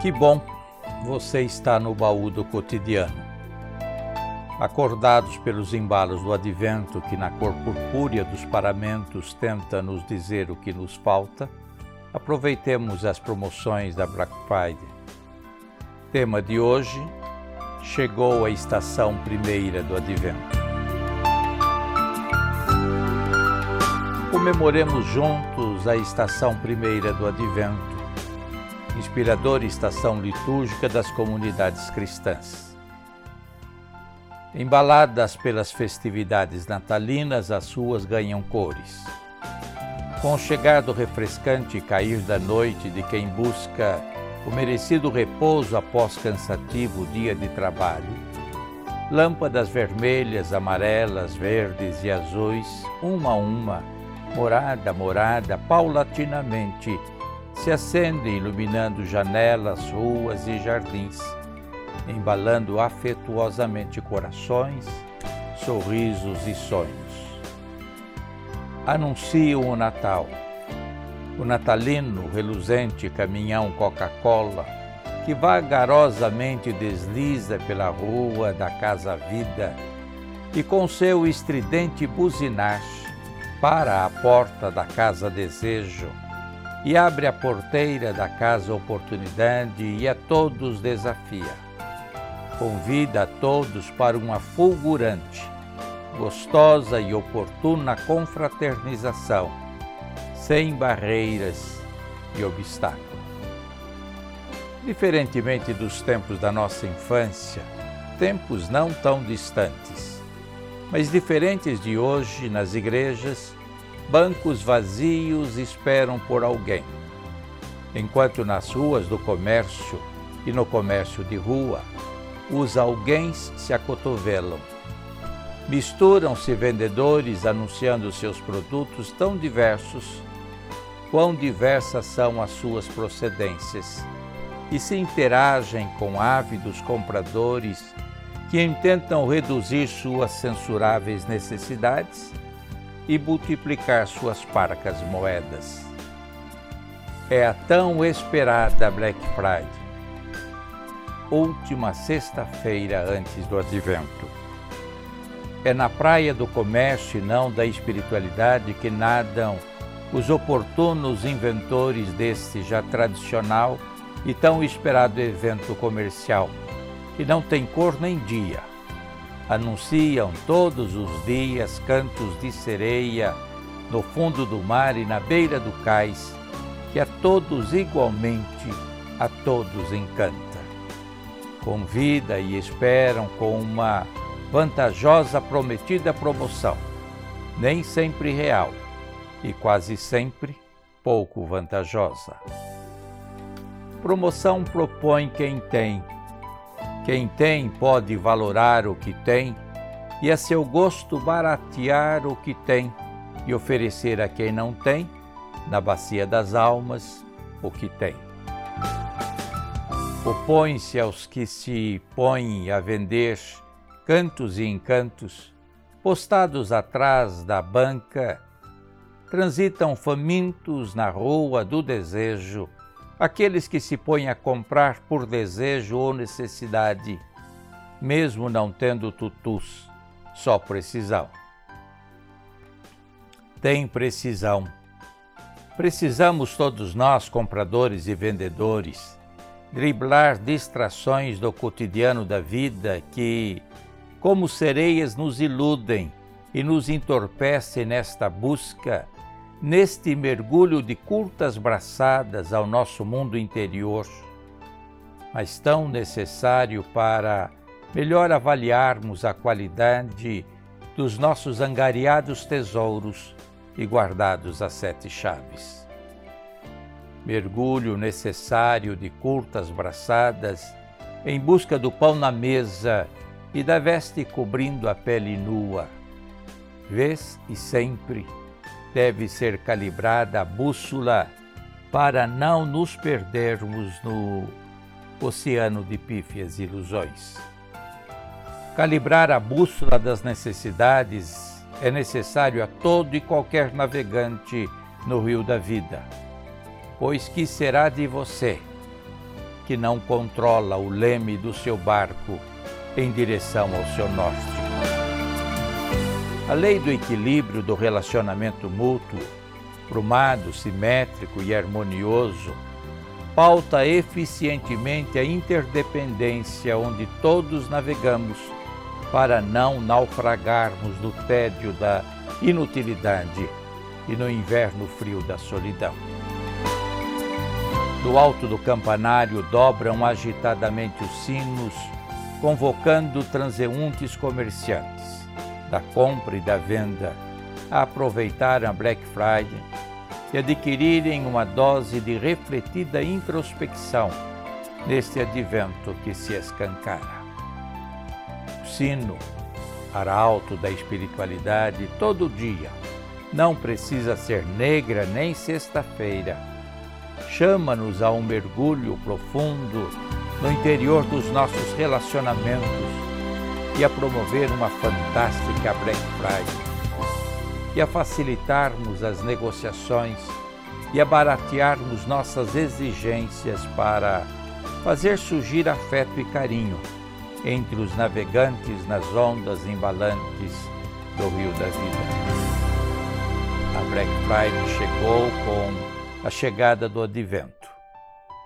Que bom você está no baú do cotidiano. Acordados pelos embalos do advento que na cor purpúrea dos paramentos tenta nos dizer o que nos falta, aproveitemos as promoções da Black Friday. Tema de hoje: chegou a estação primeira do advento. Comemoremos juntos a estação primeira do advento inspiradora estação litúrgica das comunidades cristãs. Embaladas pelas festividades natalinas, as ruas ganham cores. Com o chegar do refrescante cair da noite de quem busca o merecido repouso após cansativo dia de trabalho, lâmpadas vermelhas, amarelas, verdes e azuis, uma a uma, morada morada, paulatinamente, se acendem iluminando janelas, ruas e jardins, embalando afetuosamente corações, sorrisos e sonhos. Anunciam o Natal. O natalino reluzente caminhão Coca-Cola que vagarosamente desliza pela rua da Casa Vida e com seu estridente buzinar para a porta da Casa Desejo e abre a porteira da casa oportunidade e a todos desafia. Convida a todos para uma fulgurante, gostosa e oportuna confraternização, sem barreiras e obstáculos. Diferentemente dos tempos da nossa infância, tempos não tão distantes, mas diferentes de hoje nas igrejas, bancos vazios esperam por alguém, enquanto nas ruas do comércio e no comércio de rua, os alguém se acotovelam. Misturam-se vendedores anunciando seus produtos tão diversos, quão diversas são as suas procedências, e se interagem com ávidos compradores que intentam reduzir suas censuráveis necessidades e multiplicar suas parcas moedas. É a tão esperada Black Friday, última sexta-feira antes do advento. É na praia do comércio e não da espiritualidade que nadam os oportunos inventores deste já tradicional e tão esperado evento comercial, que não tem cor nem dia anunciam todos os dias cantos de sereia no fundo do mar e na beira do cais, que a todos igualmente, a todos encanta. Convida e esperam com uma vantajosa prometida promoção, nem sempre real e quase sempre pouco vantajosa. Promoção propõe quem tem quem tem pode valorar o que tem e a seu gosto baratear o que tem e oferecer a quem não tem, na bacia das almas, o que tem. Opõe-se aos que se põem a vender cantos e encantos, postados atrás da banca, transitam famintos na rua do desejo aqueles que se põem a comprar por desejo ou necessidade, mesmo não tendo tutus, só precisão. Tem precisão. Precisamos todos nós, compradores e vendedores, driblar distrações do cotidiano da vida que, como sereias, nos iludem e nos entorpecem nesta busca neste mergulho de curtas braçadas ao nosso mundo interior, mas tão necessário para melhor avaliarmos a qualidade dos nossos angariados tesouros e guardados a sete chaves. Mergulho necessário de curtas braçadas em busca do pão na mesa e da veste cobrindo a pele nua, vez e sempre deve ser calibrada a bússola para não nos perdermos no oceano de pífias ilusões. Calibrar a bússola das necessidades é necessário a todo e qualquer navegante no rio da vida, pois que será de você? que não controla o leme do seu barco em direção ao seu norte. A lei do equilíbrio do relacionamento mútuo, prumado, simétrico e harmonioso, pauta eficientemente a interdependência onde todos navegamos para não naufragarmos no tédio da inutilidade e no inverno frio da solidão. Do alto do campanário dobram agitadamente os sinos, convocando transeuntes comerciantes da compra e da venda a aproveitar a Black Friday e adquirirem uma dose de refletida introspecção neste advento que se escancara. O sino, arauto da espiritualidade, todo dia, não precisa ser negra nem sexta-feira. Chama-nos a um mergulho profundo no interior dos nossos relacionamentos e a promover uma fantástica Black Friday e a facilitarmos as negociações e a baratearmos nossas exigências para fazer surgir afeto e carinho entre os navegantes nas ondas embalantes do Rio da Vida. A Black Friday chegou com a chegada do advento.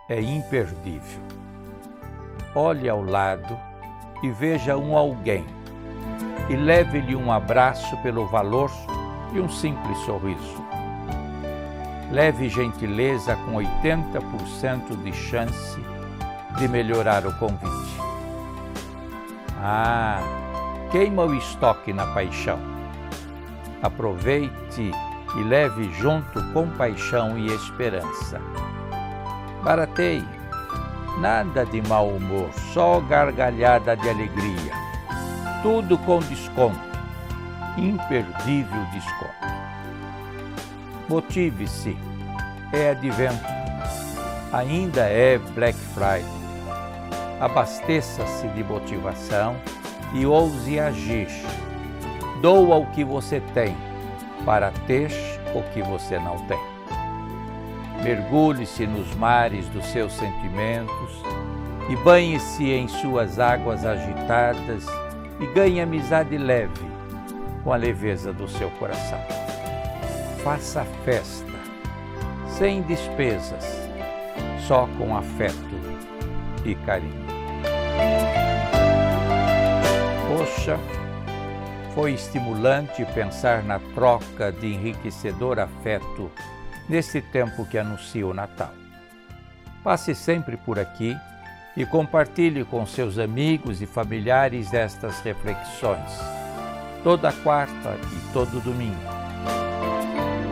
É imperdível. Olhe ao lado e veja um alguém e leve-lhe um abraço pelo valor e um simples sorriso. Leve gentileza com 80% de chance de melhorar o convite. Ah, queima o estoque na paixão. Aproveite e leve junto compaixão e esperança. Barateie, nada de mau humor, só gargalhada de alegria. Tudo com desconto imperdível desconto. Motive-se, é advento, ainda é Black Friday. Abasteça-se de motivação e ouse agir. Doa o que você tem para ter o que você não tem. Mergulhe-se nos mares dos seus sentimentos e banhe-se em suas águas agitadas e ganhe amizade leve com a leveza do seu coração. Faça festa, sem despesas, só com afeto e carinho. Poxa, foi estimulante pensar na troca de enriquecedor afeto nesse tempo que anuncia o Natal. Passe sempre por aqui e compartilhe com seus amigos e familiares estas reflexões toda quarta e todo domingo.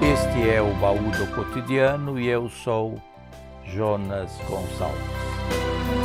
Este é o Baú do Cotidiano e eu sou Jonas Gonçalves.